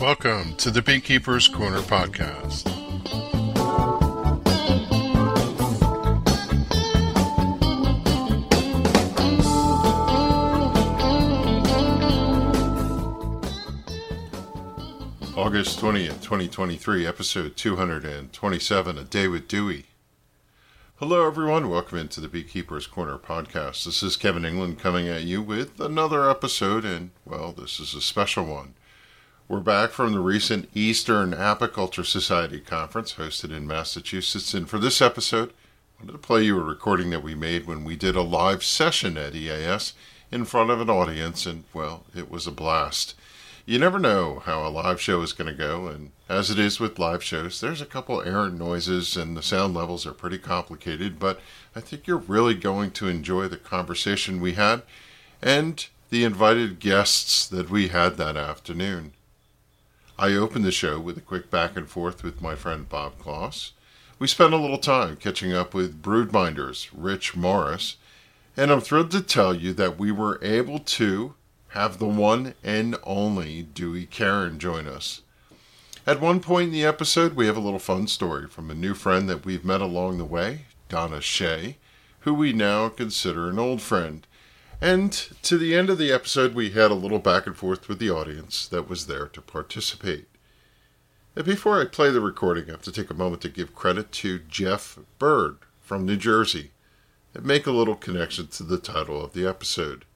Welcome to the Beekeeper's Corner podcast. August 20th, 2023, episode 227, A Day with Dewey. Hello, everyone. Welcome into the Beekeeper's Corner podcast. This is Kevin England coming at you with another episode, and, well, this is a special one. We're back from the recent Eastern Apiculture Society conference hosted in Massachusetts, and for this episode, I wanted to play you a recording that we made when we did a live session at EAS in front of an audience, and, well, it was a blast you never know how a live show is going to go, and as it is with live shows, there's a couple errant noises and the sound levels are pretty complicated, but I think you're really going to enjoy the conversation we had and the invited guests that we had that afternoon. I opened the show with a quick back and forth with my friend Bob Kloss. We spent a little time catching up with Broodminders, Rich Morris, and I'm thrilled to tell you that we were able to have the one and only Dewey Caron join us. At one point in the episode, we have a little fun story from a new friend that we've met along the way, Donna Shea, who we now consider an old friend. And to the end of the episode, we had a little back and forth with the audience that was there to participate. And before I play the recording, I have to take a moment to give credit to Jeff Bird from New Jersey and make a little connection to the title of the episode.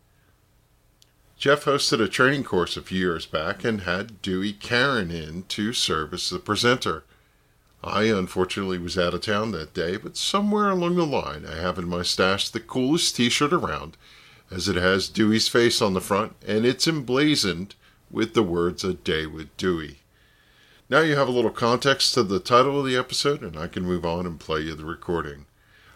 Jeff hosted a training course a few years back and had Dewey Caron in to serve as the presenter. I unfortunately was out of town that day, but somewhere along the line I have in my stash the coolest t shirt around, as it has Dewey's face on the front and it's emblazoned with the words A Day with Dewey. Now you have a little context to the title of the episode, and I can move on and play you the recording.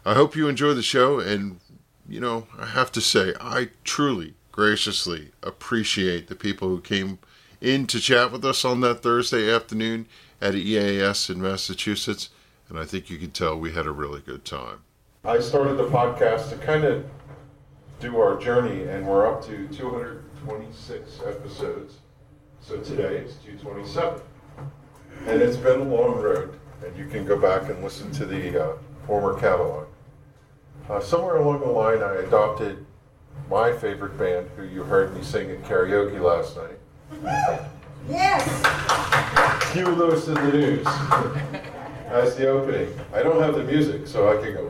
I hope you enjoy the show, and you know, I have to say, I truly graciously appreciate the people who came in to chat with us on that Thursday afternoon at EAS in Massachusetts, and I think you can tell we had a really good time. I started the podcast to kind of do our journey, and we're up to 226 episodes. So today is 227. And it's been a long road, and you can go back and listen to the uh, former catalog. Uh, somewhere along the line, I adopted my favorite band, who you heard me sing at karaoke last night. Yes. Cue those to the news as the opening. I don't have the music, so I can go.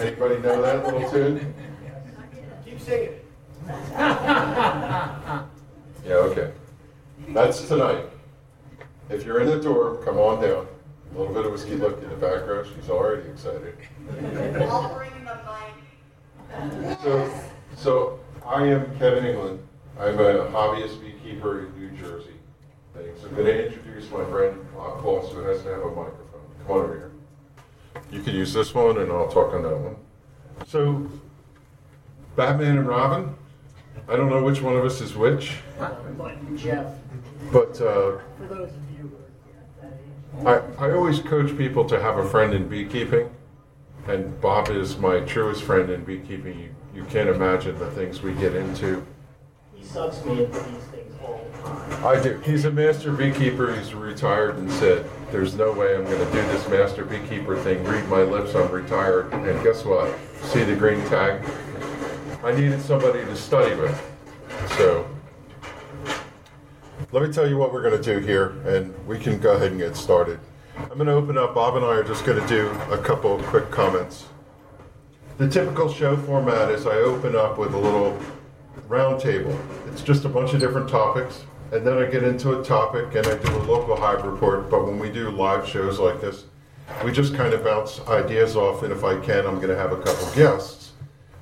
Anybody know that little tune? Keep singing. Yeah, okay. That's tonight. If you're in the door, come on down. A little bit of whiskey look in the back row. She's already excited. I'll bring him mic. So, so I am Kevin England. I'm a hobbyist beekeeper in New Jersey. Thanks. I'm going to introduce my friend Bob Kloss, who has to have a microphone. Come on over here. You can use this one, and I'll talk on that one. So, Batman and Robin. I don't know which one of us is which, Jeff. but uh, For those of you I, I always coach people to have a friend in beekeeping, and Bob is my truest friend in beekeeping. You, you can't imagine the things we get into. He sucks me into these things all the time. I do. He's a master beekeeper. He's retired and said, There's no way I'm going to do this master beekeeper thing. Read my lips, I'm retired. And guess what? See the green tag? I needed somebody to study with. So, let me tell you what we're going to do here, and we can go ahead and get started. I'm going to open up. Bob and I are just going to do a couple of quick comments. The typical show format is I open up with a little round table. It's just a bunch of different topics, and then I get into a topic and I do a local hive report. But when we do live shows like this, we just kind of bounce ideas off, and if I can, I'm going to have a couple guests.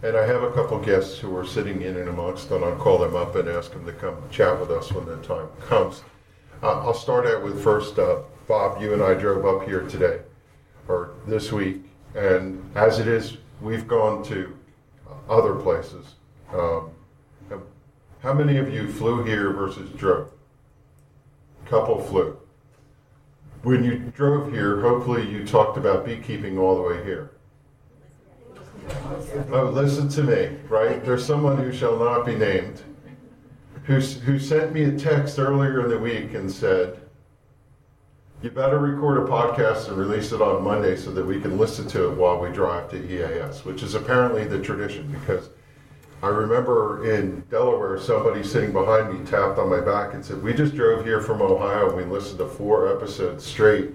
And I have a couple guests who are sitting in and amongst, and I'll call them up and ask them to come chat with us when the time comes. Uh, I'll start out with first, uh, Bob, you and I drove up here today, or this week, and as it is, we've gone to other places. Um, how many of you flew here versus drove? Couple flew. When you drove here, hopefully you talked about beekeeping all the way here. Oh, listen to me, right? There's someone who shall not be named who, who sent me a text earlier in the week and said, You better record a podcast and release it on Monday so that we can listen to it while we drive to EAS, which is apparently the tradition because I remember in Delaware, somebody sitting behind me tapped on my back and said, We just drove here from Ohio and we listened to four episodes straight.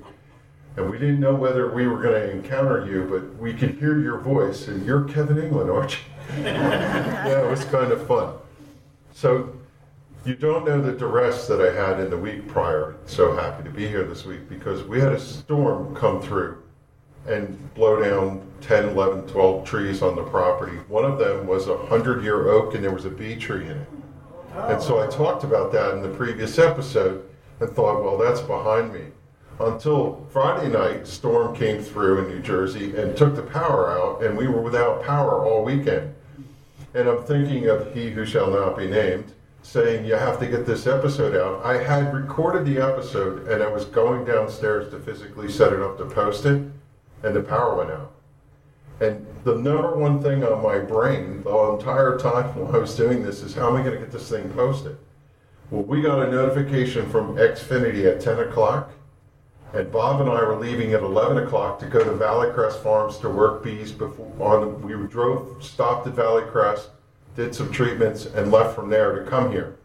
And we didn't know whether we were going to encounter you, but we could hear your voice, and you're Kevin England, aren't you? yeah, it was kind of fun. So you don't know the duress that I had in the week prior. So happy to be here this week because we had a storm come through and blow down 10, 11, 12 trees on the property. One of them was a 100 year oak and there was a bee tree in it. And so I talked about that in the previous episode and thought, well, that's behind me. Until Friday night, storm came through in New Jersey and took the power out, and we were without power all weekend. And I'm thinking of He Who Shall Not Be Named saying, You have to get this episode out. I had recorded the episode and I was going downstairs to physically set it up to post it, and the power went out. And the number one thing on my brain the entire time while I was doing this is how am I going to get this thing posted? Well, we got a notification from Xfinity at 10 o'clock, and Bob and I were leaving at 11 o'clock to go to Valley Crest Farms to work bees. Before on, we drove, stopped at Valley Crest, did some treatments, and left from there to come here.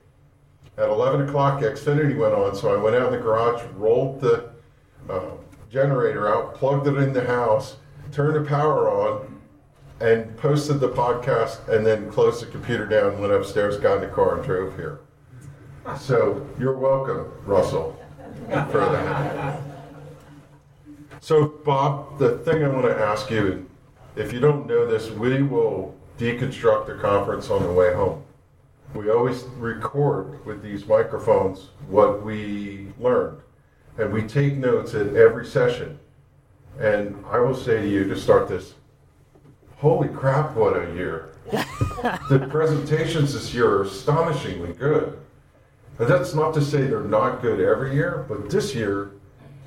At 11 o'clock, Xfinity went on, so I went out in the garage, rolled the uh, generator out, plugged it in the house, turned the power on, and posted the podcast, and then closed the computer down, went upstairs, got in the car, and drove here. So you're welcome, Russell, for that. So, Bob, the thing I want to ask you, if you don't know this, we will deconstruct the conference on the way home. We always record with these microphones what we learned, and we take notes at every session. And I will say to you to start this holy crap, what a year! the presentations this year are astonishingly good. And that's not to say they're not good every year, but this year,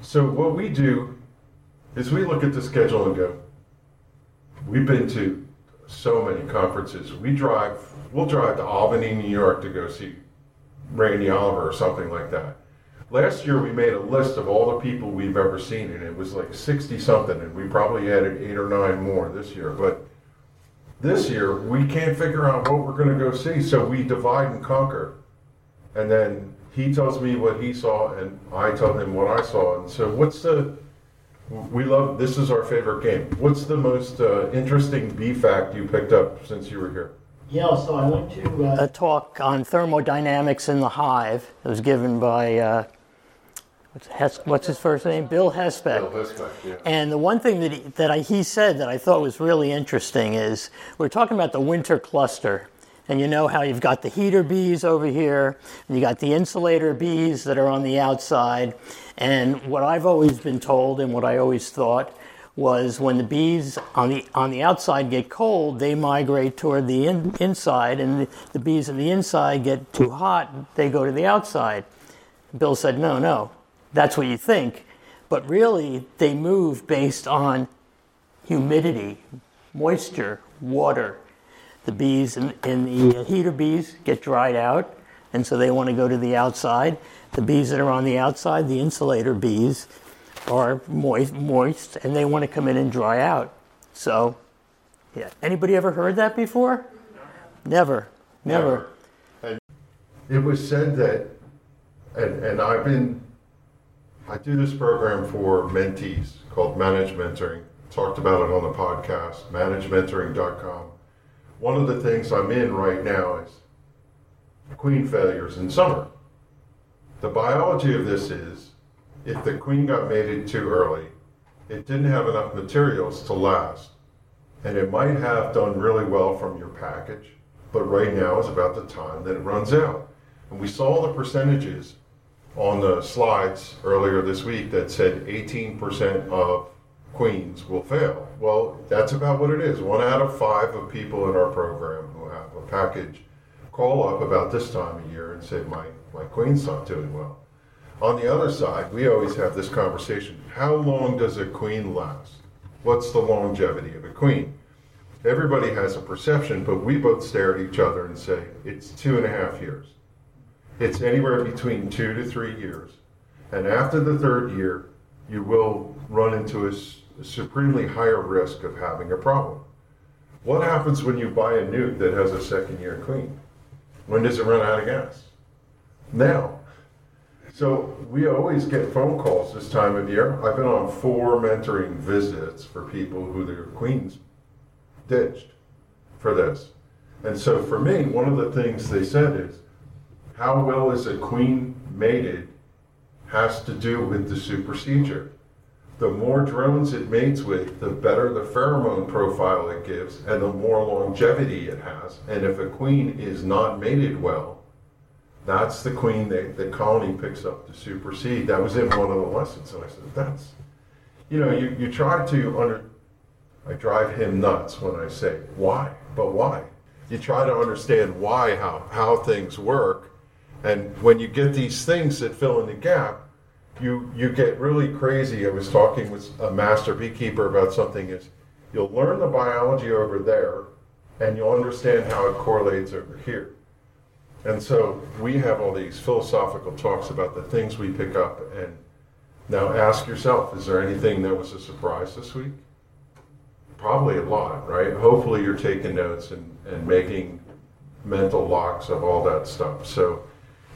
so what we do is we look at the schedule and go, we've been to so many conferences. We drive, we'll drive to Albany, New York to go see Randy Oliver or something like that. Last year we made a list of all the people we've ever seen, and it was like 60 something, and we probably added eight or nine more this year. But this year we can't figure out what we're going to go see, so we divide and conquer. And then he tells me what he saw, and I tell him what I saw. And so, what's the we love this is our favorite game. What's the most uh, interesting bee fact you picked up since you were here? Yeah, so I went to. Uh, a talk on thermodynamics in the hive. It was given by uh, what's, Hes- what's his first name? Bill Hesbach. Bill Hesbach, yeah. And the one thing that he, that I, he said that I thought was really interesting is we're talking about the winter cluster. And you know how you've got the heater bees over here, and you got the insulator bees that are on the outside. And what I've always been told and what I always thought was when the bees on the on the outside get cold, they migrate toward the in, inside, and the, the bees on the inside get too hot, they go to the outside. Bill said, "No, no, that's what you think, but really they move based on humidity, moisture, water. The bees in, in the uh, heater bees get dried out, and so they want to go to the outside. The bees that are on the outside, the insulator bees, are moist, moist, and they want to come in and dry out. So, yeah. Anybody ever heard that before? Never, never. And it was said that, and, and I've been, I do this program for mentees called Manage Mentoring. Talked about it on the podcast, managementoring.com. One of the things I'm in right now is queen failures in summer. The biology of this is if the queen got mated too early, it didn't have enough materials to last. And it might have done really well from your package, but right now is about the time that it runs out. And we saw the percentages on the slides earlier this week that said 18% of queens will fail. Well, that's about what it is. One out of five of people in our program who have a package call up about this time of year and say, my, my queen's not doing well. On the other side, we always have this conversation. How long does a queen last? What's the longevity of a queen? Everybody has a perception, but we both stare at each other and say, it's two and a half years. It's anywhere between two to three years. And after the third year, you will run into a supremely higher risk of having a problem. What happens when you buy a nuc that has a second year queen? When does it run out of gas? Now. So we always get phone calls this time of year. I've been on four mentoring visits for people who their queens ditched for this. And so for me, one of the things they said is, how well is a queen mated has to do with the supersedure. The more drones it mates with, the better the pheromone profile it gives and the more longevity it has. And if a queen is not mated well, that's the queen that the colony picks up to supersede. That was in one of the lessons. And I said, that's, you know, you, you try to under, I drive him nuts when I say, why? But why? You try to understand why, how, how things work. And when you get these things that fill in the gap, you, you get really crazy. I was talking with a master beekeeper about something is you'll learn the biology over there and you'll understand how it correlates over here. And so we have all these philosophical talks about the things we pick up. And now ask yourself, is there anything that was a surprise this week? Probably a lot, right? Hopefully you're taking notes and, and making mental locks of all that stuff. So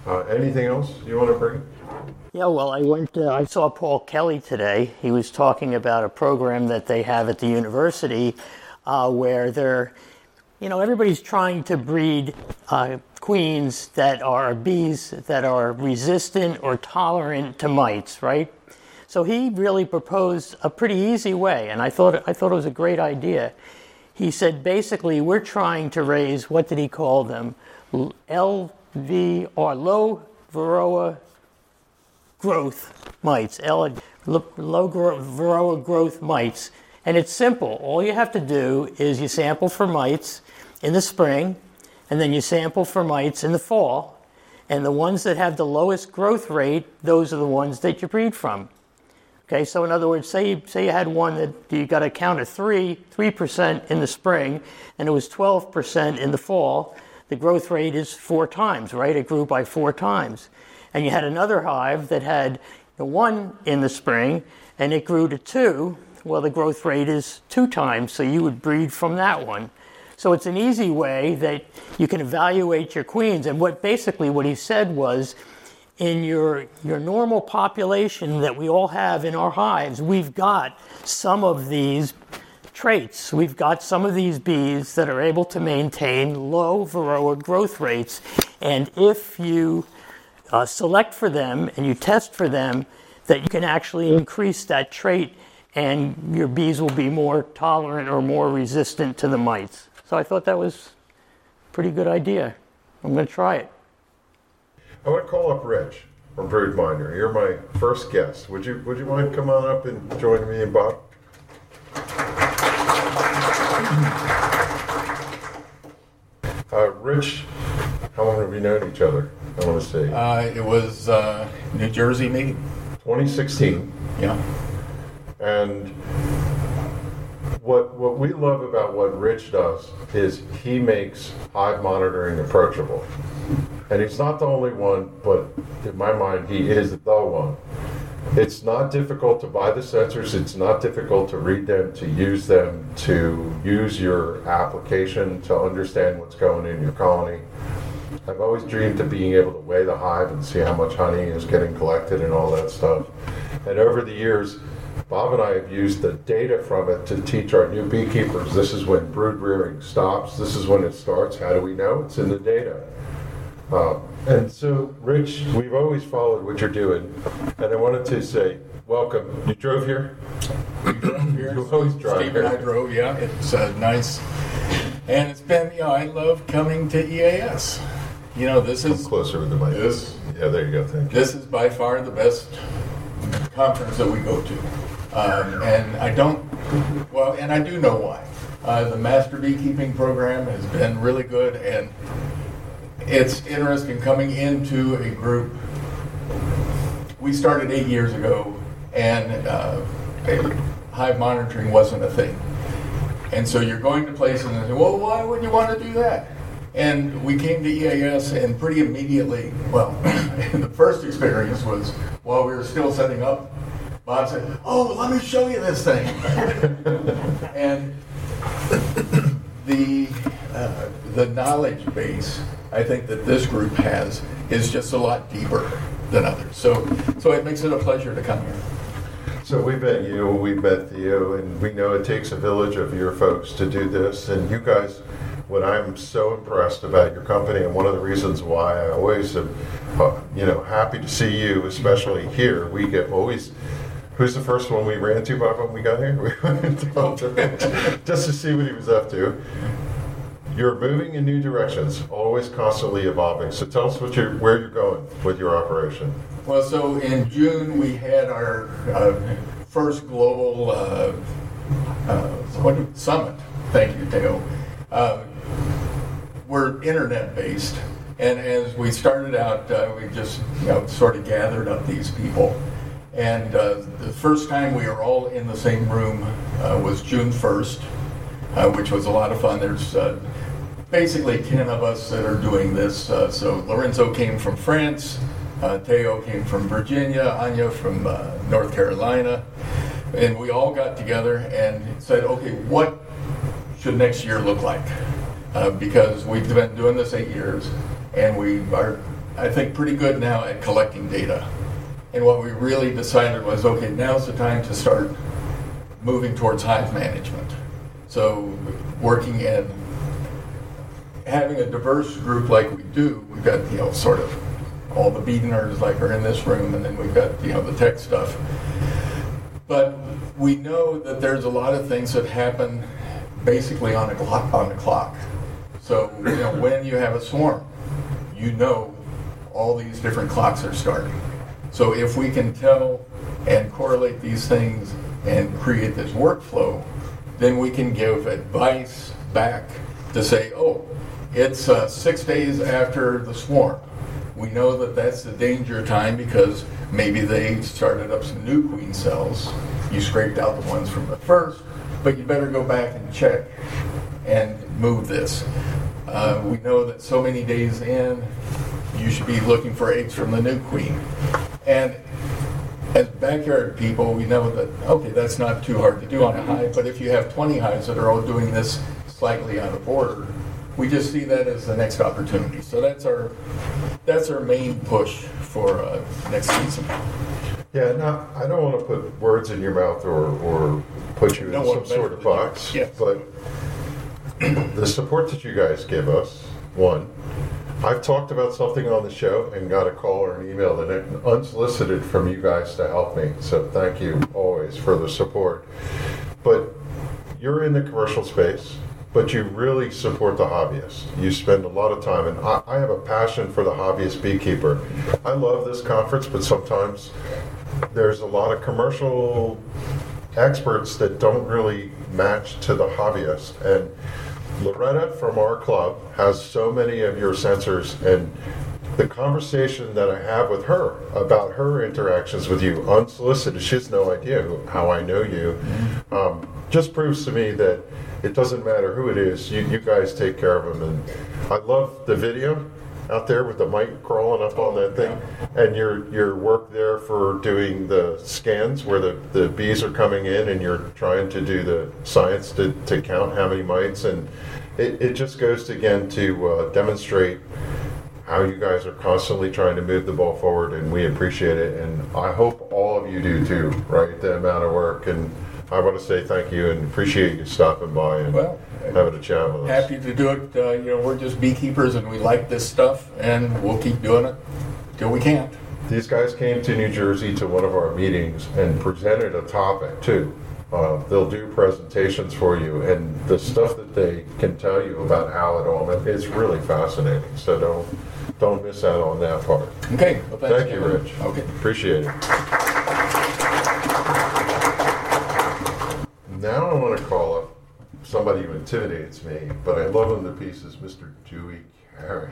uh, anything else you want to bring? Yeah, well, I went. Uh, I saw Paul Kelly today. He was talking about a program that they have at the university, uh, where they're, you know, everybody's trying to breed uh, queens that are bees that are resistant or tolerant to mites, right? So he really proposed a pretty easy way, and I thought I thought it was a great idea. He said basically we're trying to raise what did he call them, LV or low varroa growth mites, L- low varroa growth mites. And it's simple. All you have to do is you sample for mites in the spring, and then you sample for mites in the fall. And the ones that have the lowest growth rate, those are the ones that you breed from. Okay, so in other words, say you, say you had one that you got a count of three, three percent in the spring, and it was twelve percent in the fall. The growth rate is four times, right? It grew by four times. And you had another hive that had one in the spring, and it grew to two. Well, the growth rate is two times, so you would breed from that one. So it's an easy way that you can evaluate your queens. And what basically what he said was, in your your normal population that we all have in our hives, we've got some of these traits. We've got some of these bees that are able to maintain low varroa growth rates, and if you uh, select for them and you test for them, that you can actually increase that trait, and your bees will be more tolerant or more resistant to the mites. So I thought that was a pretty good idea. I'm going to try it. I want to call up Rich from Broodminder. You're my first guest. Would you Would you mind come on up and join me and Bob? Rich, how long have you known each other? I want to say Uh, it was uh, New Jersey meeting. 2016. Yeah. And what what we love about what Rich does is he makes hive monitoring approachable. And he's not the only one, but in my mind, he is the one. It's not difficult to buy the sensors. It's not difficult to read them, to use them, to use your application to understand what's going in your colony. I've always dreamed of being able to weigh the hive and see how much honey is getting collected and all that stuff. And over the years, Bob and I have used the data from it to teach our new beekeepers this is when brood rearing stops, this is when it starts. How do we know? It's in the data. Uh, and so, Rich, we've always followed what you're doing. And I wanted to say, welcome. You drove here? Here, You always drive Steve and I drove. Yeah, it's uh, nice, and it's been. You know, I love coming to EAS. You know, this Come is closer with the mic. This- Yeah, there you go. Thank you. this is by far the best conference that we go to, um, and I don't. Well, and I do know why. Uh, the master beekeeping program has been really good, and it's interesting coming into a group. We started eight years ago, and uh, hive monitoring wasn't a thing. And so you're going to places and say, well, why would you want to do that? And we came to EAS, and pretty immediately, well, the first experience was while we were still setting up. Bob said, "Oh, let me show you this thing," and the uh, the knowledge base I think that this group has is just a lot deeper than others. So, so it makes it a pleasure to come here. So we met you, we met Theo, and we know it takes a village of your folks to do this. And you guys, what I'm so impressed about your company, and one of the reasons why I always am, uh, you know, happy to see you, especially here. We get always. Who's the first one we ran to, Bob, when we got here? We went to just to see what he was up to. You're moving in new directions, always constantly evolving. So tell us what you're, where you're going with your operation. Well, so in June we had our uh, first global uh, uh, summit. Thank you, Theo. Uh, we're internet based, and as we started out, uh, we just you know sort of gathered up these people. And uh, the first time we were all in the same room was June 1st, uh, which was a lot of fun. There's basically 10 of us that are doing this. Uh, so Lorenzo came from France, uh, Theo came from Virginia, Anya from uh, North Carolina. And we all got together and said, okay, what should next year look like? Uh, because we've been doing this eight years and we are, I think, pretty good now at collecting data. And what we really decided was, okay, now's the time to start moving towards hive management. So working in having a diverse group like we do, we've got, you know, sort of all the bee nerds like are in this room, and then we've got, you know, the tech stuff. But we know that there's a lot of things that happen basically on a clock. On clock. So you know, when you have a swarm, you know all these different clocks are starting. So if we can tell and correlate these things and create this workflow, then we can give advice back to say, oh, it's uh, six days after the swarm. We know that that's the danger time because maybe they started up some new queen cells. You scraped out the ones from the first, but you better go back and check and move this. Uh, we know that so many days in, you should be looking for eggs from the new queen. And as backyard people, we know that, okay, that's not too hard to do on a hive, but if you have 20 hives that are all doing this slightly out of order, we just see that as the next opportunity. So that's our that's our main push for uh, next season. Yeah, no, I don't want to put words in your mouth or, or put you in Don't some sort of box. Yes. But the support that you guys give us, one, I've talked about something on the show and got a call or an email that it- unsolicited from you guys to help me. So thank you always for the support. But you're in the commercial space, but you really support the hobbyist. You spend a lot of time, and I, I have a passion for the hobbyist beekeeper. I love this conference, but sometimes there's a lot of commercial experts that don't really match to the hobbyist. And Loretta from our club has so many of your sensors and the conversation that I have with her about her interactions with you, unsolicited, she has no idea who, how I know you, um, just proves to me that it doesn't matter who it is, you, you guys take care of them. And I love the video out there with the mic crawling up on that thing, and your your work there for doing the scans where the, the bees are coming in and you're trying to do the science to, to count how many mites, and it, it just goes to, again to uh, demonstrate how you guys are constantly trying to move the ball forward, and we appreciate it. And I hope all of you do too, right? The amount of work, and I want to say thank you and appreciate you stopping by and Well, having a chat with us. Happy to do it. Uh, you know, we're just beekeepers and we like this stuff, and we'll keep doing it till we can't. These guys came to New Jersey to one of our meetings and presented a topic too. Uh, they'll do presentations for you, and the stuff that they can tell you about how it all is really fascinating. So don't don't miss out on that part. Okay. Well, Thank you, Rich. Okay. Appreciate it. Now I want to call up somebody who intimidates me, but I love him to pieces, Mr. Dewey Caron.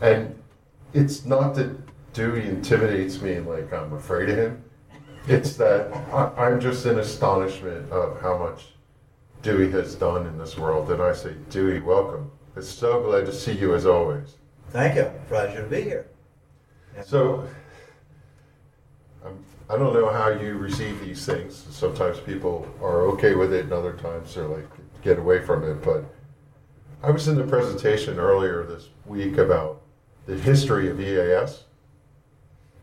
and it's not that Dewey intimidates me like I'm afraid of him. It's that I, I'm just in astonishment of how much Dewey has done in this world. And I say, Dewey, welcome. It's so glad to see you as always. Thank you. Pleasure to be here. So, I don't know how you receive these things. Sometimes people are okay with it, and other times they're like, get away from it. But I was in the presentation earlier this week about the history of EAS.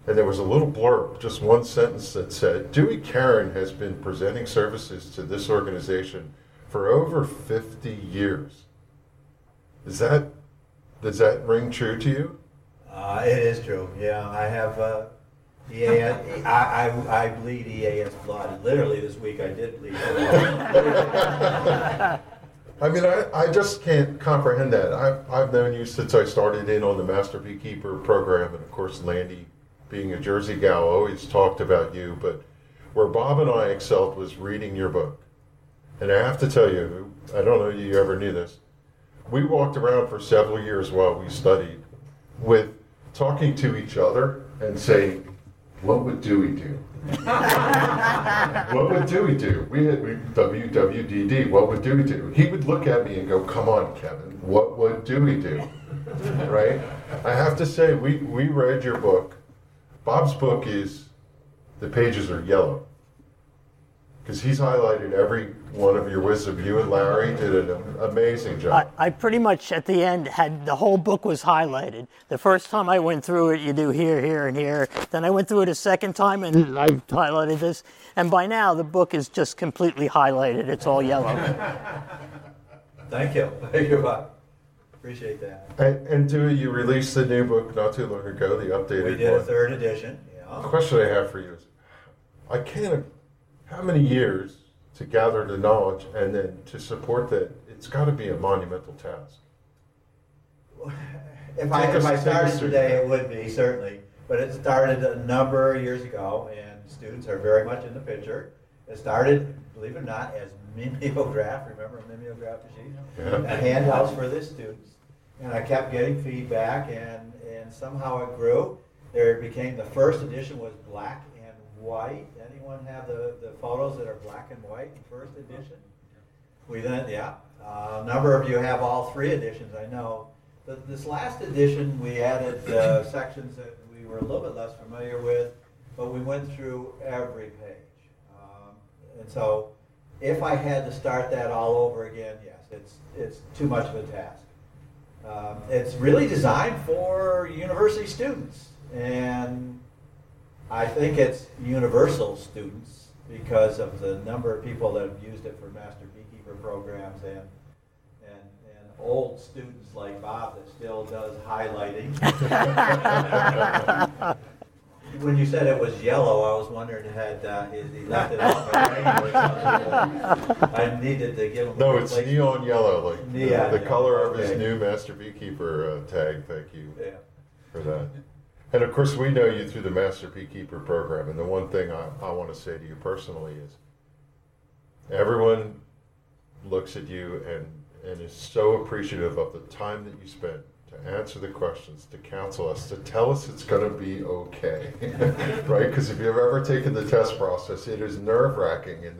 And there was a little blurb, just one sentence that said, Dewey Caron has been presenting services to this organization for over 50 years. Is that, does that ring true to you? Uh, it is true. Yeah, I have uh, EAS. I, I, I bleed EAS blood. Literally this week I did bleed. I mean, I, I just can't comprehend that. I've, I've known you since I started in on the Master Beekeeper program, and of course, Landy, being a Jersey gal, always talked about you. But where Bob and I excelled was reading your book. And I have to tell you, I don't know if you ever knew this. We walked around for several years while we studied with talking to each other and saying, what would Dewey do? what would Dewey do? We had WWDD. What would Dewey do? He would look at me and go, "Come on, Kevin. What would Dewey do?" right? I have to say, we we read your book. Bob's book is the pages are yellow because he's highlighted every one of your wisdom. You and Larry did an amazing job. I pretty much at the end had the whole book was highlighted. The first time I went through it, you do here, here, and here. Then I went through it a second time and I highlighted this. And by now, the book is just completely highlighted. It's all yellow. Thank you. Thank you, Bob. Appreciate that. and, and Dewey, you released the new book not too long ago, the updated We did a third edition. The question I have for you is, I can't. How many years to gather the knowledge and then to support that? It's got to be a monumental task. If I, if I started today, it would be certainly. But it started a number of years ago, and students are very much in the picture. It started, believe it or not, as mimeograph. Remember mimeograph machine? Yeah. And handouts for the students. And I kept getting feedback, and, and somehow it grew. There became the first edition was black white. Anyone have the, the photos that are black and white in first edition? We then, yeah. Uh, a number of you have all three editions, I know. Th this last edition, we added uh, sections that we were a little bit less familiar with, but we went through every page. Um, and so, if I had to start that all over again, yes, it's it's too much of a task. Um, it's really designed for university students, and I think it's universal students because of the number of people that have used it for master beekeeper programs and and, and old students like Bob that still does highlighting. when you said it was yellow, I was wondering had uh, is he left it on the rain or something? I needed to give him. a No, it's neon yellow, like the- Neon the yellow, color of his new Master Beekeeper uh, tag. Thank you Yeah. for that. And of course, we know you through the Master Beekeeper program. And the one thing I, I want to say to you personally is everyone looks at you and, and is so appreciative of the time that you spent to answer the questions, to counsel us, to tell us it's going to be okay. right? Because if you've ever taken the test process, it is nerve wracking. And,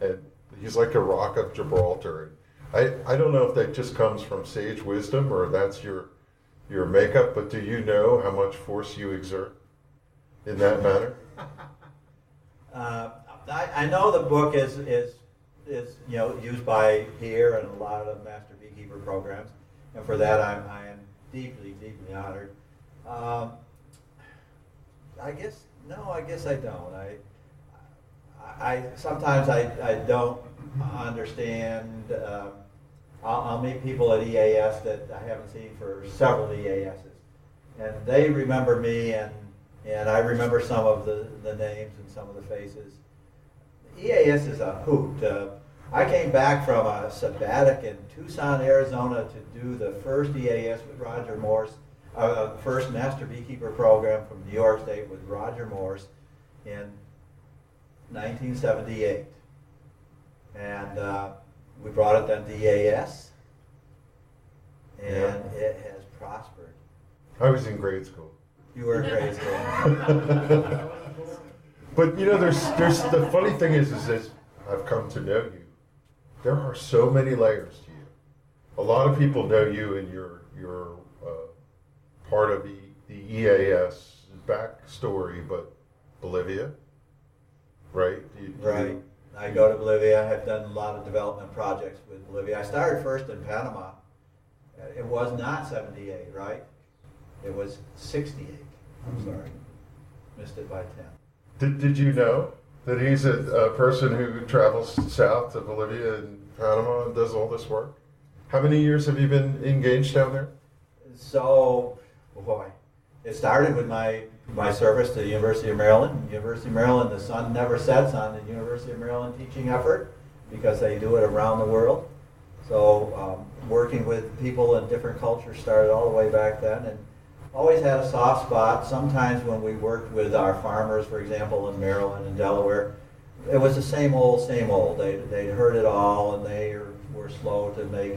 and he's like a rock of Gibraltar. I, I don't know if that just comes from sage wisdom or that's your your makeup, but do you know how much force you exert in that matter? Uh, I, I know the book is, is, is, you know, used by here and a lot of master beekeeper programs, and for that I'm, I am deeply, deeply honored. Um, I guess, no, I guess I don't. I, I, sometimes I, I don't understand, um, I'll, I'll meet people at EAS that I haven't seen for several EASs, and they remember me, and and I remember some of the, the names and some of the faces. EAS is a hoot. Uh, I came back from a sabbatic in Tucson, Arizona, to do the first EAS with Roger Morse, uh, first master beekeeper program from New York State with Roger Morse in 1978, and. Uh, we brought it then to EAS, and Yeah. it has prospered. I was in grade school. You were in grade school. But you know, there's there's the funny thing is is that I've come to know you. There are so many layers to you. A lot of people know you and your your uh, part of the the EAS backstory, but Bolivia, right? You- you- Right. I go to Bolivia. I've done a lot of development projects with Bolivia. I started first in Panama. It was not 78, right? It was 68. I'm hmm. sorry. Missed it by 10. Did, did you know that he's a, a person who travels south to Bolivia and Panama and does all this work? How many years have you been engaged down there? So, boy, it started with my my service to the University of Maryland. University of Maryland, the sun never sets on the University of Maryland teaching effort because they do it around the world. So, um, working with people in different cultures started all the way back then, and always had a soft spot. Sometimes when we worked with our farmers, for example, in Maryland and Delaware, it was the same old, same old. They they'd heard it all, and they were, slow to make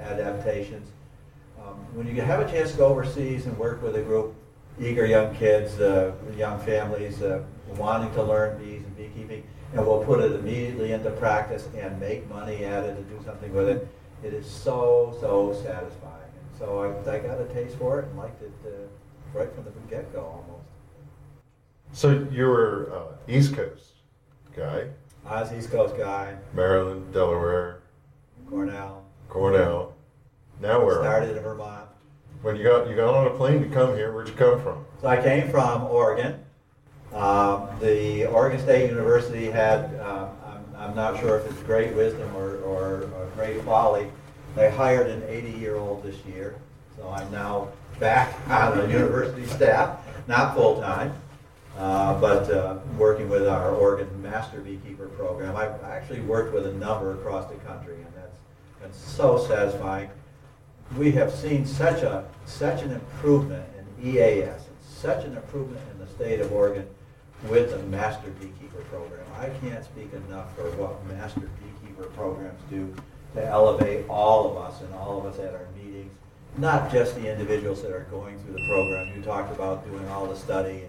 adaptations. Um, when you have a chance to go overseas and work with a group, eager young kids, uh, young families, uh, wanting to learn bees and beekeeping, and we'll put it immediately into practice and make money at it and do something with it, it is so, so satisfying. And so I, I got a taste for it and liked it uh, right from the get-go almost. So you were uh, East Coast guy, I was East Coast guy, Maryland, Delaware, Cornell, Cornell. Now where? started in Vermont. When you got you got on a plane to come here, where'd you come from? So I came from Oregon. Um, the Oregon State University had, um, I'm, I'm not sure if it's great wisdom or, or, or great folly, they hired an 80-year-old this year. So I'm now back on the university staff, not full-time, uh, but uh, working with our Oregon Master Beekeeper program. I've actually worked with a number across the country, and that's been so satisfying we have seen such a such an improvement in EAS and such an improvement in the state of Oregon with the Master Beekeeper program. I can't speak enough for what Master Beekeeper programs do to elevate all of us and all of us at our meetings, not just the individuals that are going through the program. You talked about doing all the study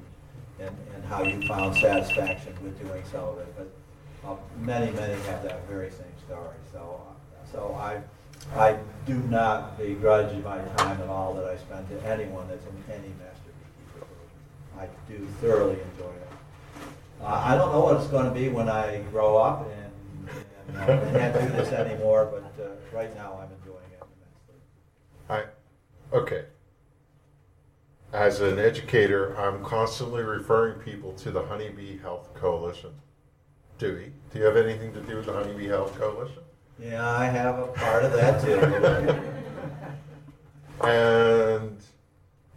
and, and, and how you found satisfaction with doing some of it, but uh, many, many have that very same story. So, uh, so I, I do not begrudge my time at all that I spend to anyone that's in any master beekeeper program. I do thoroughly enjoy it. Uh, I don't know what it's going to be when I grow up and, and uh, can't do this anymore, but uh, right now I'm enjoying it immensely. I okay. As an educator, I'm constantly referring people to the Honeybee Health Coalition. Dewey, do you have anything to do with the Honeybee Health Coalition? Yeah, I have a part of that too. And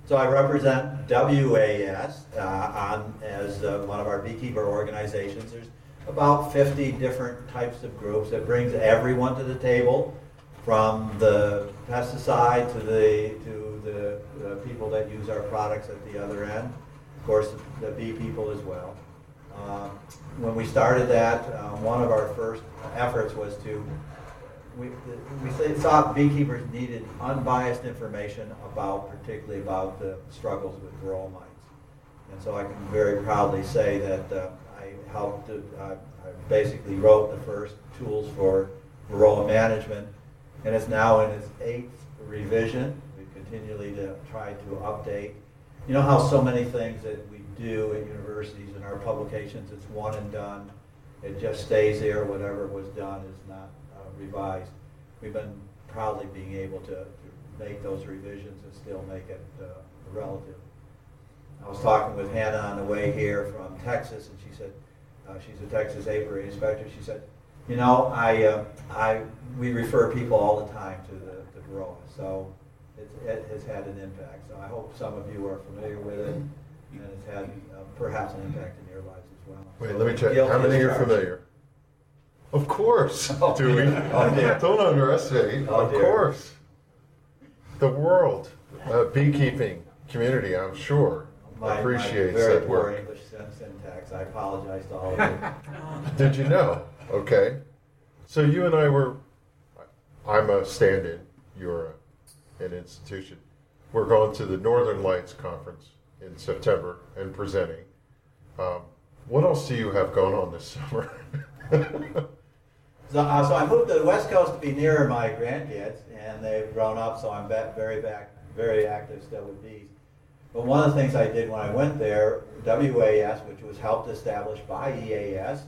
So I represent WAS uh, on, as uh, one of our beekeeper organizations. There's about 50 different types of groups. that brings everyone to the table, from the pesticide to the to the, the people that use our products at the other end. Of course, the bee people as well. Um, when we started that, uh, one of our first efforts was to we, we beekeepers needed unbiased information about, particularly about the struggles with varroa mites. And so I can very proudly say that uh, I helped, to, uh, I basically wrote the first tools for varroa management, and it's now in its eighth revision. We continually to try to update. You know how so many things that we do at universities and our publications, it's one and done. It just stays there. Whatever was done is not uh, revised. We've been proudly being able to, to make those revisions and still make it uh, relative. I was talking with Hannah on the way here from Texas, and she said, uh, she's a Texas apiary inspector. She said, you know, I, uh, I, we refer people all the time to the, the so it, it has had an impact. So I hope some of you are familiar with it, and it's had uh, perhaps an impact in your lives as well. wait, So let me check. How many are charged. familiar? Of course, Oh, Dewey. oh, dear. Don't underestimate. Oh, of dear. course. The world, uh, beekeeping community, I'm sure, My- my appreciates very that poor work. English syntax. I apologize to all of you. Did you know? Okay. So you and I were, I'm a stand in, you're a, an institution. We're going to the Northern Lights Conference in September and presenting. Um, what else do you have going on this summer? So, uh, so I moved to the West Coast to be nearer my grandkids, and they've grown up, so I'm back, very back, very active still with bees. But one of the things I did when I went there, WAS, which was helped establish by EAS,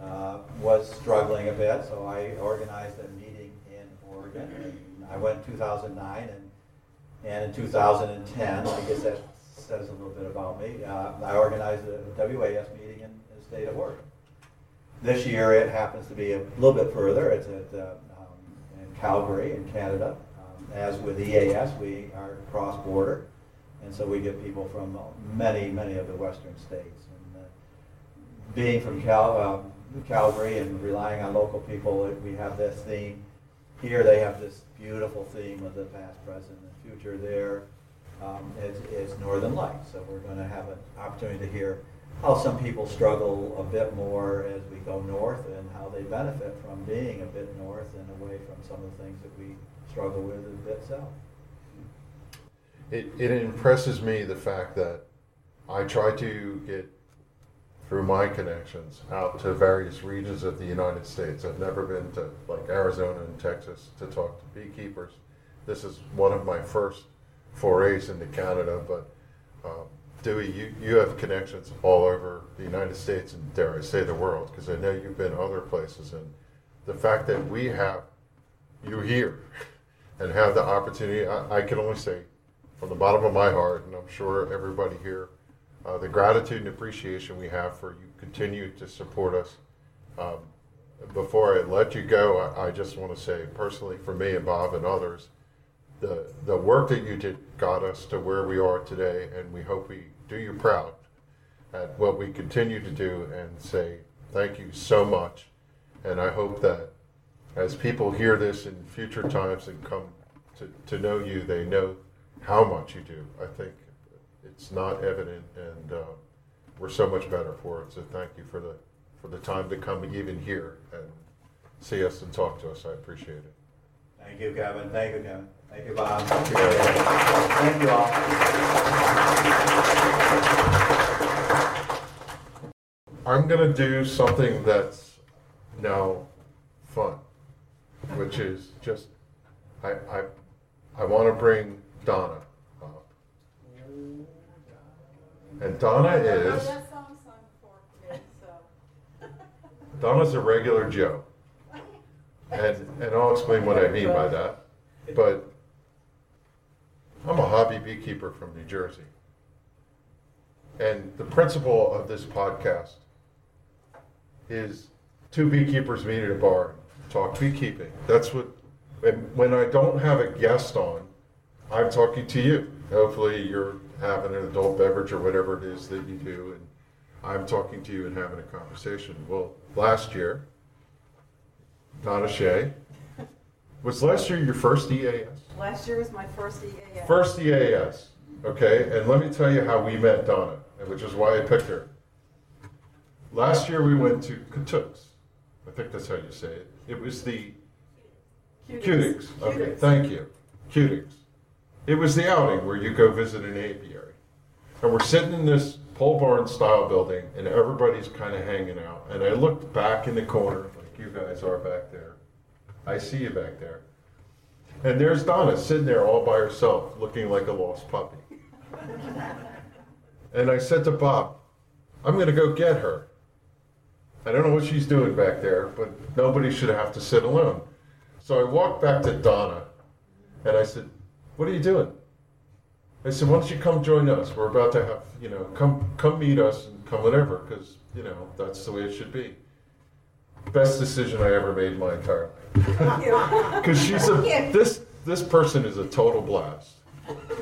uh, was struggling a bit, so I organized a meeting in Oregon. I went in 2009, and, and in 2010, I guess that says a little bit about me, uh, I organized a WAS meeting in the state of Oregon. This year, it happens to be a little bit further. It's at uh, um, in Calgary, in Canada. Um, as with EAS, we are cross-border, and so we get people from many, many of the western states. And uh, being from Cal, um, Calgary and relying on local people, we have this theme. Here, they have this beautiful theme of the past, present, and future. There, um, is, is Northern Light. So we're going to have an opportunity to hear how some people struggle a bit more as we go north and how they benefit from being a bit north and away from some of the things that we struggle with a bit south. It, it impresses me the fact that I try to get through my connections out to various regions of the United States. I've never been to like Arizona and Texas to talk to beekeepers. This is one of my first forays into Canada, but um, Dewey, you, you have connections all over the United States and dare I say the world, because I know you've been other places. And the fact that we have you here and have the opportunity, I, I can only say from the bottom of my heart, and I'm sure everybody here, uh, the gratitude and appreciation we have for you continue to support us. Um, before I let you go, I, I just want to say personally, for me and Bob and others, the the work that you did got us to where we are today, and we hope we do you proud at what we continue to do, and say thank you so much. And I hope that as people hear this in future times and come to, to know you, they know how much you do. I think it's not evident, and uh, we're so much better for it. So thank you for the for the time to come even here and see us and talk to us. I appreciate it. Thank you, Kevin. Thank you, Kevin. Thank you, Bob. Thank you all. I'm gonna do something that's now fun, which is just I I I want to bring Donna up, and Donna I know is that song sung before for me, so. Donna's a regular Joe, and and I'll explain what I mean by that. But I'm a hobby beekeeper from New Jersey, and the principle of this podcast is two beekeepers meet at a bar, talk beekeeping. That's what. And when I don't have a guest on, I'm talking to you. Hopefully, you're having an adult beverage or whatever it is that you do, and I'm talking to you and having a conversation. Well, last year, Donna Shea, was last year your first EAS? Last year was my first EAS. First EAS, okay? And let me tell you how we met Donna, which is why I picked her. Last year we went to Katuks. I think that's how you say it. It was the Kutik's. Okay, thank you. Kutik's. It was the outing where you go visit an apiary. And we're sitting in this pole barn style building and everybody's kind of hanging out. And I looked back in the corner, like you guys are back there. I see you back there. And there's Donna sitting there all by herself, looking like a lost puppy. And I said to Bob, I'm going to go get her. I don't know what she's doing back there, but nobody should have to sit alone. So I walked back to Donna and I said, What are you doing? I said, Why don't you come join us? We're about to have, you know, come come meet us and come whatever, because, you know, that's the way it should be. Best decision I ever made in my entire life. Because she's a this this person is a total blast.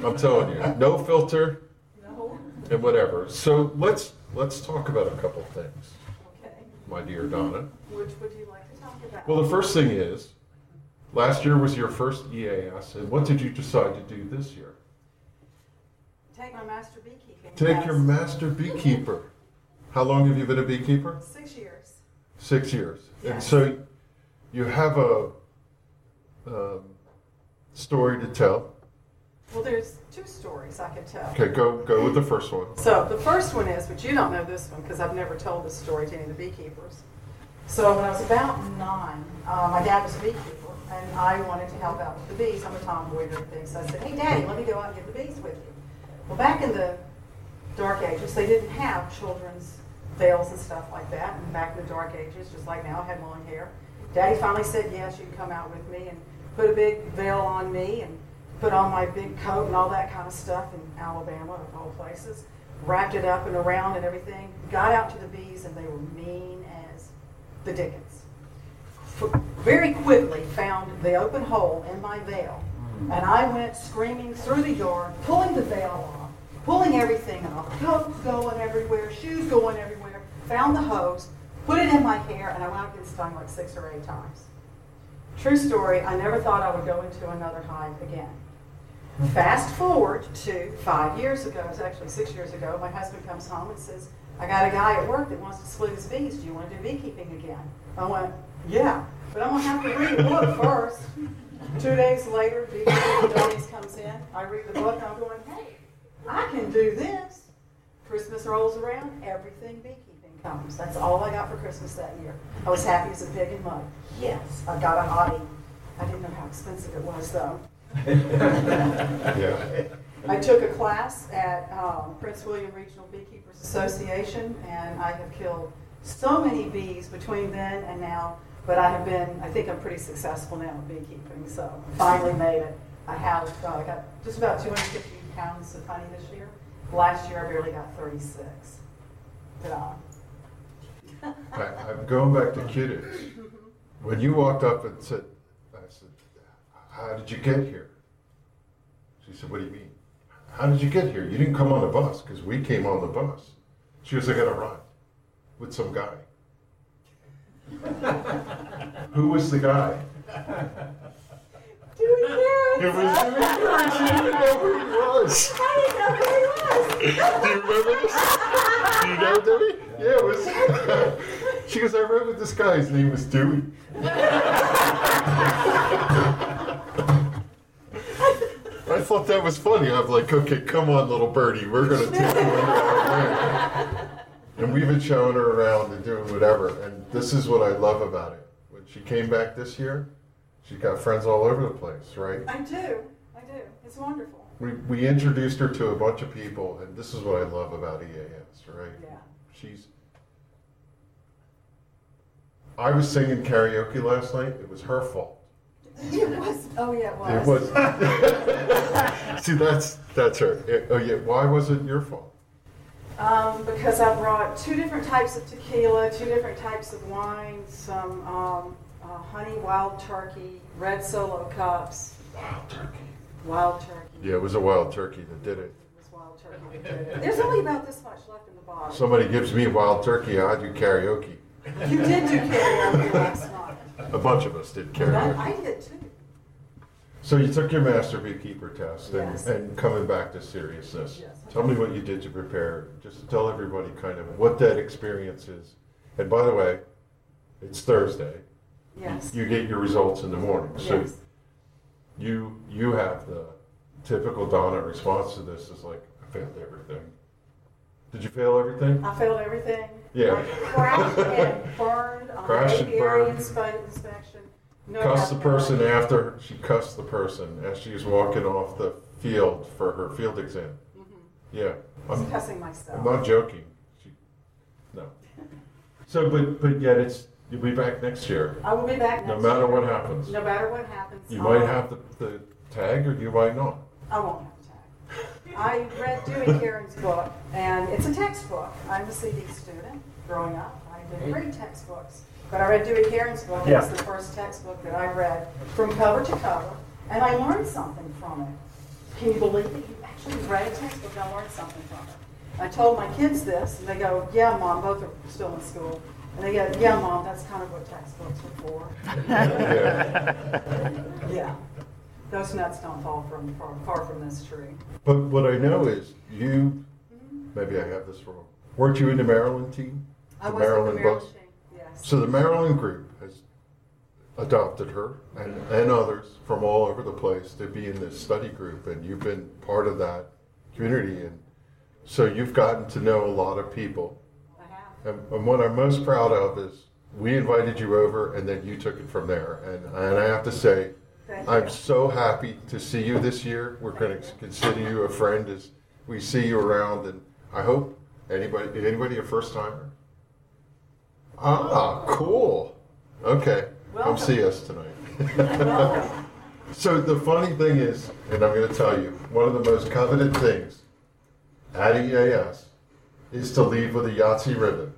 I'm telling you. No filter No? and whatever. So let's let's talk about a couple things, Okay. my dear Donna. Which would you like to talk about? Well, the first thing is, last year was your first EAS, and what did you decide to do this year? Take my master beekeeping. Take your master beekeeper. How long have you been a beekeeper? Six years. Six years. And so you have a um, story to tell. Well, there's, two stories I could tell. Okay, go go with the first one. So the first one is, but you don't know this one because I've never told this story to any of the beekeepers. So when I was about nine, uh, my dad was a beekeeper, and I wanted to help out with the bees. I'm a tomboy and everything, so I said, "Hey, Daddy, let me go out and get the bees with you." Well, back in the dark ages, they didn't have children's veils and stuff like that. And back in the dark ages, just like now, I had long hair. Daddy finally said, "Yes, you can come out with me," and put a big veil on me and put on my big coat and all that kind of stuff in Alabama, of all places. Wrapped it up and around and everything. Got out to the bees, and they were mean as the dickens. Very quickly found the open hole in my veil, mm. and I went screaming through the yard, pulling the veil off, pulling everything off, coats going everywhere, shoes going everywhere. Found the hose, put it in my hair, and I wound up getting stung like six or eight times. True story, I never thought I would go into another hive again. Fast forward to five years ago, it's actually six years ago, my husband comes home and says, I got a guy at work that wants to split his bees. Do you want to do beekeeping again? I went, yeah, but I'm going to have to read the book first. Two days later, Beekeeping Donnies comes in. I read the book and I'm going, hey, I can do this. Christmas rolls around, everything beekeeping comes. That's all I got for Christmas that year. I was happy as a pig in mud. Yes, I got a hottie. I didn't know how expensive it was though. Yeah. I took a class at um, Prince William Regional Beekeepers Association, and I have killed so many bees between then and now. But I have been, I think I'm pretty successful now at beekeeping, so I finally made it. I have uh, got just about 250 pounds of honey this year. Last year I barely got 36. Ta-da. I, I'm going back to Kutik's. When you walked up and said, I said, how did you get here? She said, what do you mean? How did you get here? You didn't come on the bus because we came on the bus. She goes, I got a ride with some guy. Who was the guy? Do we care? It was Jimmy Curry. She didn't know who he was. I didn't know who he was. Do you remember this? Do you know Dewey? Yeah, it was. she goes, I remember this guy. His name was Dewey. I thought that was funny. I'm like, okay, come on, little birdie, we're gonna take you under our wing. And we've been showing her around and doing whatever. And this is what I love about it. When she came back this year, she's got friends all over the place, right? I do. I do. It's wonderful. We, we introduced her to a bunch of people, and this is what I love about EAS, right? Yeah. She's. I was singing karaoke last night. It was her fault. It was. Oh yeah, it was. It was. See, that's that's her. Eh, Oh yeah. Why was it your fault? Um, because I brought two different types of tequila, two different types of wine, some um, uh, honey wild turkey, red solo cups, Wild turkey. wild turkey. Yeah, it was a wild turkey that did it. It was wild turkey did it. There's only about this much left in the bottle. Somebody gives me wild turkey, I do karaoke. You did do karaoke last night. A bunch of us did I, karaoke. I did too. So you took your master beekeeper test and, Yes. and coming back to seriousness. Yes. Tell me what you did to prepare. Just tell everybody kind of what that experience is. And by the way, it's Thursday. Yes. You get your results in the morning. So Yes. you you have the typical Donna response to this is like, I failed everything. Did you fail everything? I failed everything. Yeah. I crashed and burned on Crashed the and apiary burned. inspe- inspection. No Cussed the doubt person after she cussed the person as she was walking off the field for her field exam. Mm-hmm. Yeah. I was I'm, cussing myself. I'm not joking. She, no. So, but but yet it's you'll be back next year, I will be back no matter year. what happens. No matter what happens. You I'll- might have the, the tag, or you might not. I won't have a tag. I read Dewey Caron's book, and it's a textbook. I'm a CD student growing up. I didn't read textbooks. But I read Dewey Caron's book. Yeah. It's the first textbook that I read from cover to cover, and I learned something from it. Can you believe it? You actually read a textbook and I learned something from it. I told my kids this, and they go, yeah, Mom, both are still in school. And they go, yeah, Mom, that's kind of what textbooks are for. Yeah. Yeah. Those nuts don't fall from far, far from this tree. But what I know is you. Maybe I have this wrong. Weren't you in the Maryland team? I The was in the Maryland bus? yes. So the Maryland group has adopted her and, and others from all over the place to be in this study group, and you've been part of that community, and so you've gotten to know a lot of people. I have. And, and what I'm most proud of is we invited you over, and then you took it from there. And, and I have to say, I'm so happy to see you this year. We're going to consider you a friend as we see you around, and I hope anybody is anybody a first timer. Ah, cool. Okay, come Welcome. see us tonight. so the funny thing is, and I'm going to tell you, one of the most coveted things at EAS is to leave with a Yahtzee ribbon.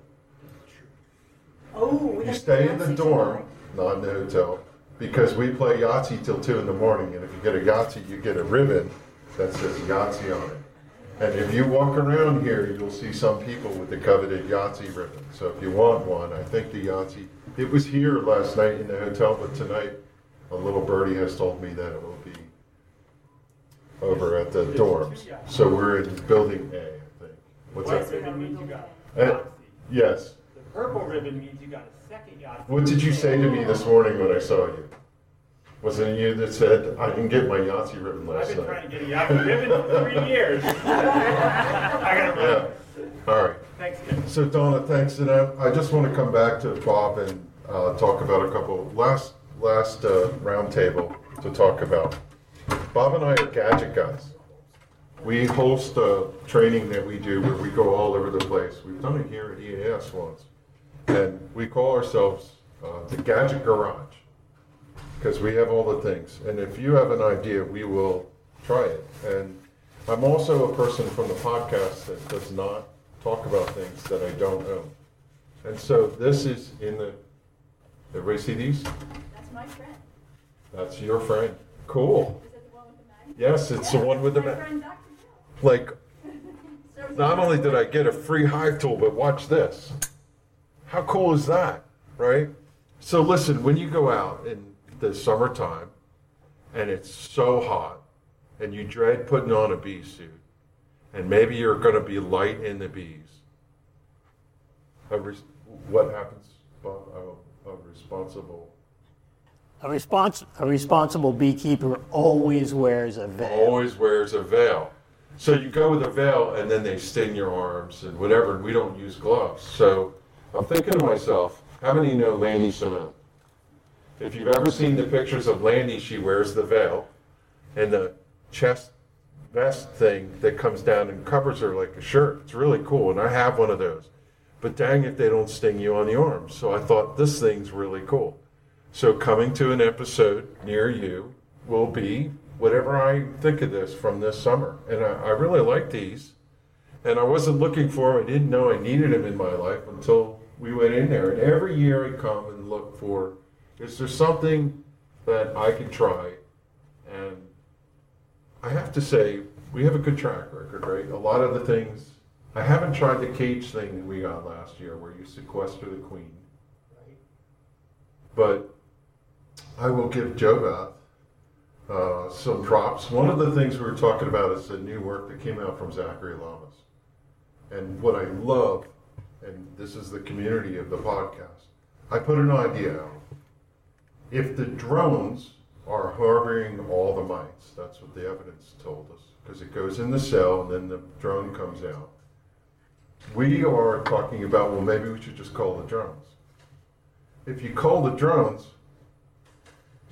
Oh, we You stay in the dorm, not in the hotel, because we play Yahtzee till two in the morning, and if you get a Yahtzee, you get a ribbon that says Yahtzee on it. And if you walk around here, you'll see some people with the coveted Yahtzee ribbon. So if you want one, I think the Yahtzee, it was here last night in the hotel, but tonight, a little birdie has told me that it will be over at the dorms. So we're in building A, I think. What's White that? ribbon means you got Uh, a Yahtzee. Yes. The purple ribbon means you got a second Yahtzee. What did you say to me this morning when I saw you? Wasn't it you that said, I didn't get my Yahtzee ribbon I've last been trying to get a Yahtzee ribbon for three years. I gotta Yeah, all right. Thanks, Kim. So Donna, thanks, and I, I just want to come back to Bob and uh, talk about a couple, last, last uh, roundtable to talk about. Bob and I are gadget guys. We host a training that we do where we go all over the place. We've done it here at EAS once. And we call ourselves uh, the Gadget Garage because we have all the things. And if you have an idea, we will try it. And I'm also a person from the podcast that does not talk about things that I don't own. And so this is in the, everybody see these? That's my friend. That's your friend. Cool. Is it the one with the magnet? Yes, it's the one with the, My ma- friend Dr. like. Not only did I get a free hive tool, but watch this. How cool is that, right? So listen, when you go out in the summertime and it's so hot and you dread putting on a bee suit and maybe you're going to be light in the bees, a res- what happens? A, a responsible, A, respons- a responsible beekeeper always wears a veil. always wears a veil. So you go with a veil and then they sting your arms and whatever, and we don't use gloves. So I'm thinking to myself, how many know Landi Simone? If you've ever seen the pictures of Landi, she wears the veil and the chest vest thing that comes down and covers her like a shirt. It's really cool, and I have one of those. But dang if they don't sting you on the arms. So I thought this thing's really cool. So coming to an episode near you will be whatever I think of this from this summer. And I, I really like these. And I wasn't looking for them. I didn't know I needed them in my life until we went in there. And every year I come and look for, is there something that I can try? And I have to say, we have a good track record, right? A lot of the things, I haven't tried the cage thing that we got last year where you sequester the queen. But I will give Joe Beth uh, some props. One of the things we were talking about is the new work that came out from Zachary Lamas. And what I love, and this is the community of the podcast, I put an idea out. If the drones are harboring all the mites, that's what the evidence told us, because it goes in the cell and then the drone comes out. We are talking about, well, maybe we should just call the drones. If you call the drones,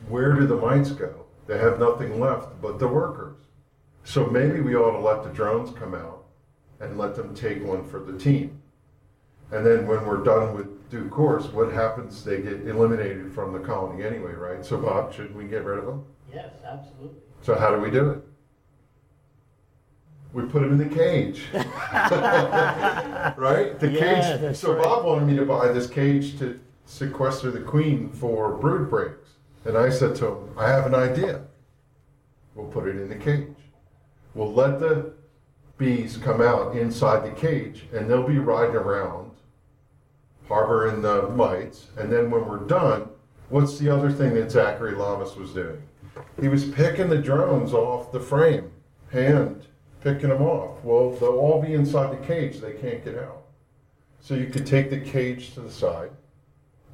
where do the mites go? They have nothing left but the workers. So maybe we ought to let the drones come out and let them take one for the team. And then when we're done with due course, what happens? They get eliminated from the colony anyway, right? So Bob, should we get rid of them? Yes, absolutely. So how do we do it? We put them in the cage. right? The Yeah, cage. So right. Bob wanted me to buy this cage to sequester the queen for brood breaks. And I said to him, I have an idea. We'll put it in the cage. We'll let the bees come out inside the cage and they'll be riding around, harboring the mites. And then when we're done, what's the other thing that Zachary Lamas was doing? He was picking the drones off the frame, hand picking them off. Well, they'll all be inside the cage, they can't get out. So you could take the cage to the side,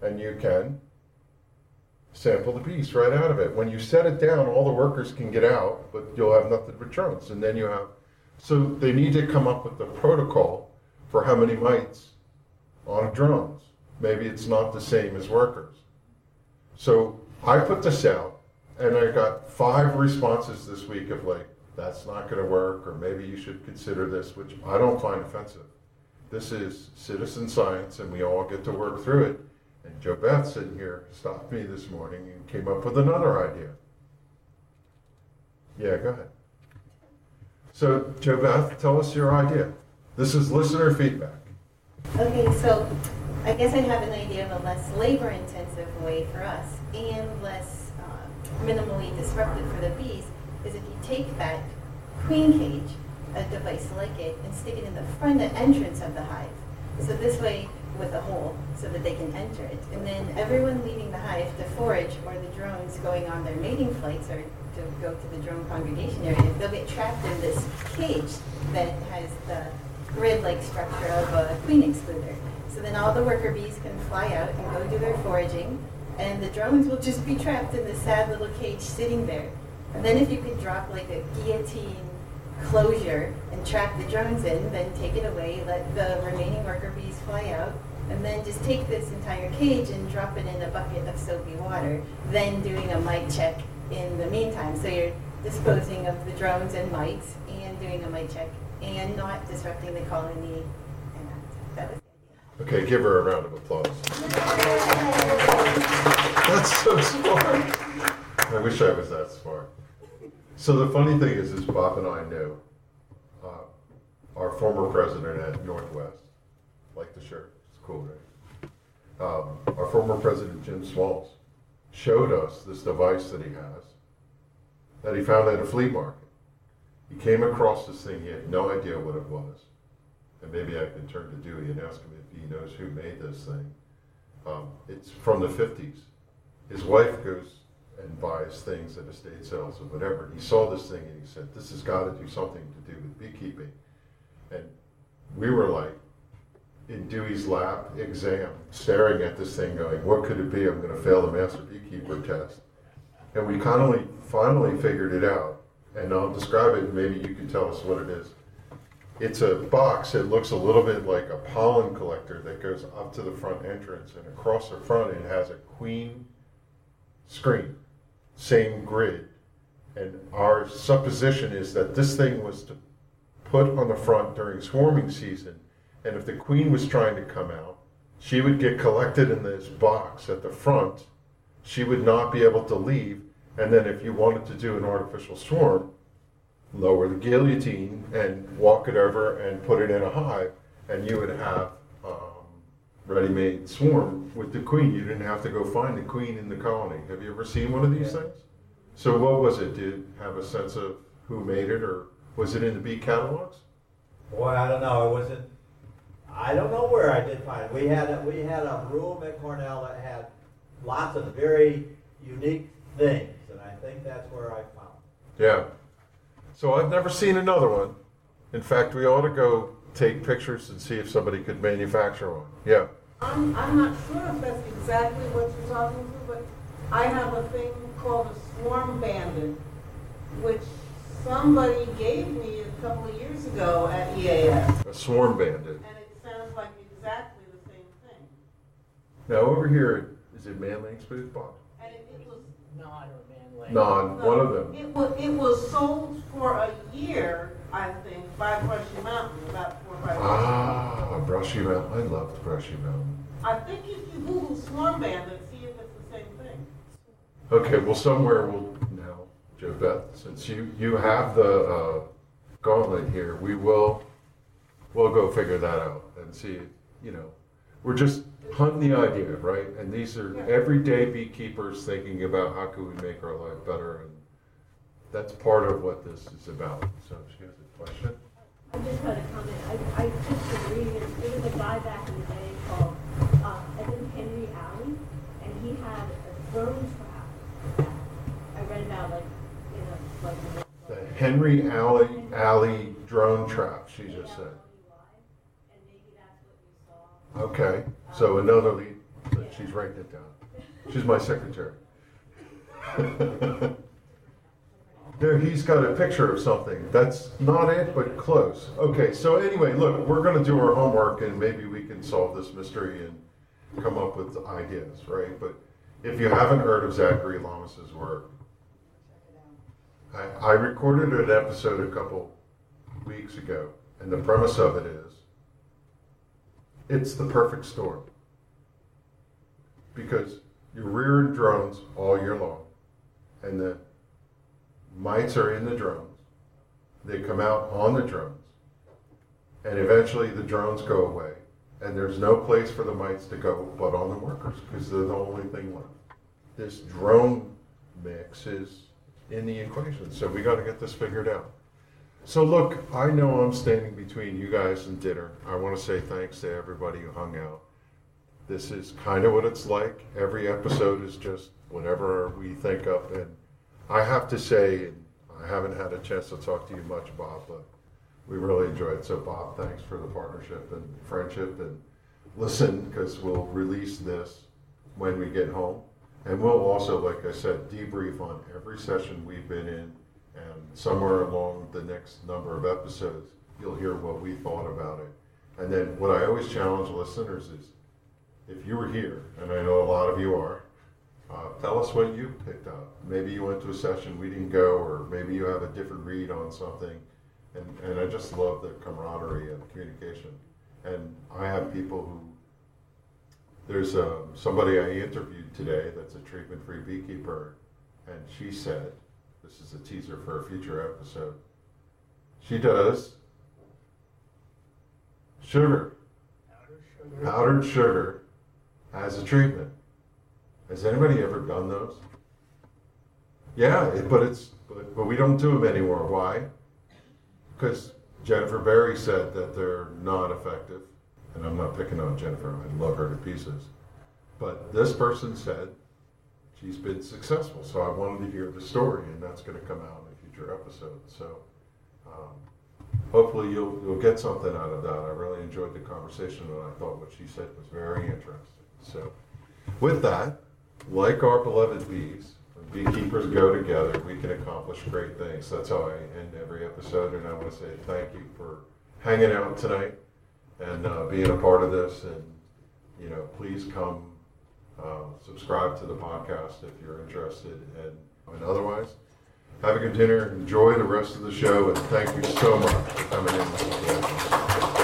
and you can sample the bees right out of it. When you set it down, all the workers can get out, but you'll have nothing but drones. And then you have, so they need to come up with the protocol for how many mites on drones. Maybe it's not the same as workers. So I put this out and I got five responses this week of like, that's not going to work, or maybe you should consider this, which I don't find offensive. This is citizen science and we all get to work through it. And Joe Beth sitting here stopped me this morning and came up with another idea. Yeah, go ahead. So, Joe Beth, tell us your idea. This is listener feedback. Okay, so I guess I have an idea of a less labor-intensive way for us and less uh, minimally disruptive for the bees is if you take that queen cage, a device like it, and stick it in the front entrance of the hive. So this way, with a hole, so that they can enter it. And then everyone leaving the hive to forage, or the drones going on their mating flights, or to go to the drone congregation area, they'll get trapped in this cage that has the grid-like structure of a queen excluder. So then all the worker bees can fly out and go do their foraging, and the drones will just be trapped in this sad little cage sitting there. And then if you could drop like a guillotine closure and trap the drones in, then take it away, let the remaining worker bees fly out, and then just take this entire cage and drop it in a bucket of soapy water, then doing a mite check in the meantime. So you're disposing of the drones and mites and doing a mite check and not disrupting the colony. And that, that was the idea. Okay, give her a round of applause. That's so smart. I wish I was that smart. So the funny thing is, is Bob and I knew uh, our former president at Northwest, like the shirt, it's cool, right? Um, our former president Jim Smalls showed us this device that he has that he found at a flea market. He came across this thing, he had no idea what it was. And maybe I can turn to Dewey and ask him if he knows who made this thing. Um, it's from the 50s. His wife goes and buys things at estate sales or whatever. He saw this thing and he said, This has got to do something to do with beekeeping. And we were like in Dewey's lap exam, staring at this thing, going, What could it be? I'm going to fail the master beekeeper test. And we finally, finally figured it out. And I'll describe it, maybe you can tell us what it is. It's a box that looks a little bit like a pollen collector that goes up to the front entrance, and across the front it has a queen screen, same grid. And our supposition is that this thing was to put on the front during swarming season, and if the queen was trying to come out, she would get collected in this box at the front. She would not be able to leave, and then if you wanted to do an artificial swarm, lower the guillotine and walk it over and put it in a hive, and you would have um, ready-made swarm with the queen. You didn't have to go find the queen in the colony. Have you ever seen one of these things? So what was it? Did you have a sense of who made it, or was it in the bee catalogs? Boy, I don't know. It wasn't. I don't know where I did find it. We had a, we had a room at Cornell that had lots of very unique things, think that's where I found. it. Yeah. So I've never seen another one. In fact, we ought to go take pictures and see if somebody could manufacture one. Yeah. I'm, I'm not sure if that's exactly what you're talking to, but I have a thing called a swarm bandit, which somebody gave me a couple of years ago at EAS, A swarm bandit. and it sounds like exactly the same thing. Now over here, is it Mann Lake's booth, Bob? And it, it was, Nod or man Non, one of them. it was, it was sold for a year, I think, by Brushy Mountain, about four or five years. Ah, Brushy Mountain. I loved Brushy Mountain. I think if you Google swarm bandit, see if it's the same thing. Okay, well, somewhere we'll now, Joe Beth, since you you have the uh, gauntlet here, we will we'll go figure that out and see. You know, we're just hunting the idea, right? And these are everyday beekeepers thinking about how can we make our life better, and that's part of what this is about. So, she has a question. I just had a comment. I, I just been reading it. There was a guy back in the day called uh, Evan Henry Alley, and he had a drone trap. I read about like, you know, like. The Henry Alley Alley drone trap. She just said. And maybe that's what you saw. Okay, so another lead, she's writing it down. She's my secretary. There, he's got a picture of something. That's not it, but close. Okay, so anyway, look, we're gonna do our homework and maybe we can solve this mystery and come up with ideas, right? But if you haven't heard of Zachary Lamas's work, I, I recorded an episode a couple weeks ago, and the premise of it is it's the perfect storm. Because you're rearing drones all year long, and the mites are in the drones. They come out on the drones, and eventually the drones go away, and there's no place for the mites to go but on the workers because they're the only thing left. This drone mix is in the equation, so we got to get this figured out. So look, I know I'm standing between you guys and dinner. I want to say thanks to everybody who hung out. This is kind of what it's like. Every episode is just whatever we think up, and I have to say, I haven't had a chance to talk to you much, Bob, but we really enjoyed it. So, Bob, thanks for the partnership and friendship. And listen, because we'll release this when we get home. And we'll also, like I said, debrief on every session we've been in. And somewhere along the next number of episodes, you'll hear what we thought about it. And then what I always challenge listeners is if you were here, and I know a lot of you are, uh, tell us what you picked up. Maybe you went to a session we didn't go, or maybe you have a different read on something. And, and I just love the camaraderie and communication. And I have people who, there's uh, somebody I interviewed today that's a treatment free beekeeper, and she said, this is a teaser for a future episode, she does sugar, powdered sugar as a treatment. Has anybody ever done those? Yeah, it- but it's but, but we don't do them anymore. Why? Because Jennifer Berry said that they're not effective, and I'm not picking on Jennifer. I love her to pieces, but this person said she's been successful. So I wanted to hear the story, and that's going to come out in a future episode. So um, hopefully you'll you'll get something out of that. I really enjoyed the conversation, and I thought what she said was very interesting. So with that, like our beloved bees, beekeepers go together, we can accomplish great things. That's how I end every episode, and I want to say thank you for hanging out tonight and uh, being a part of this. And you know, please come uh, subscribe to the podcast if you're interested. And, and otherwise, have a good dinner. Enjoy the rest of the show, and thank you so much for coming in.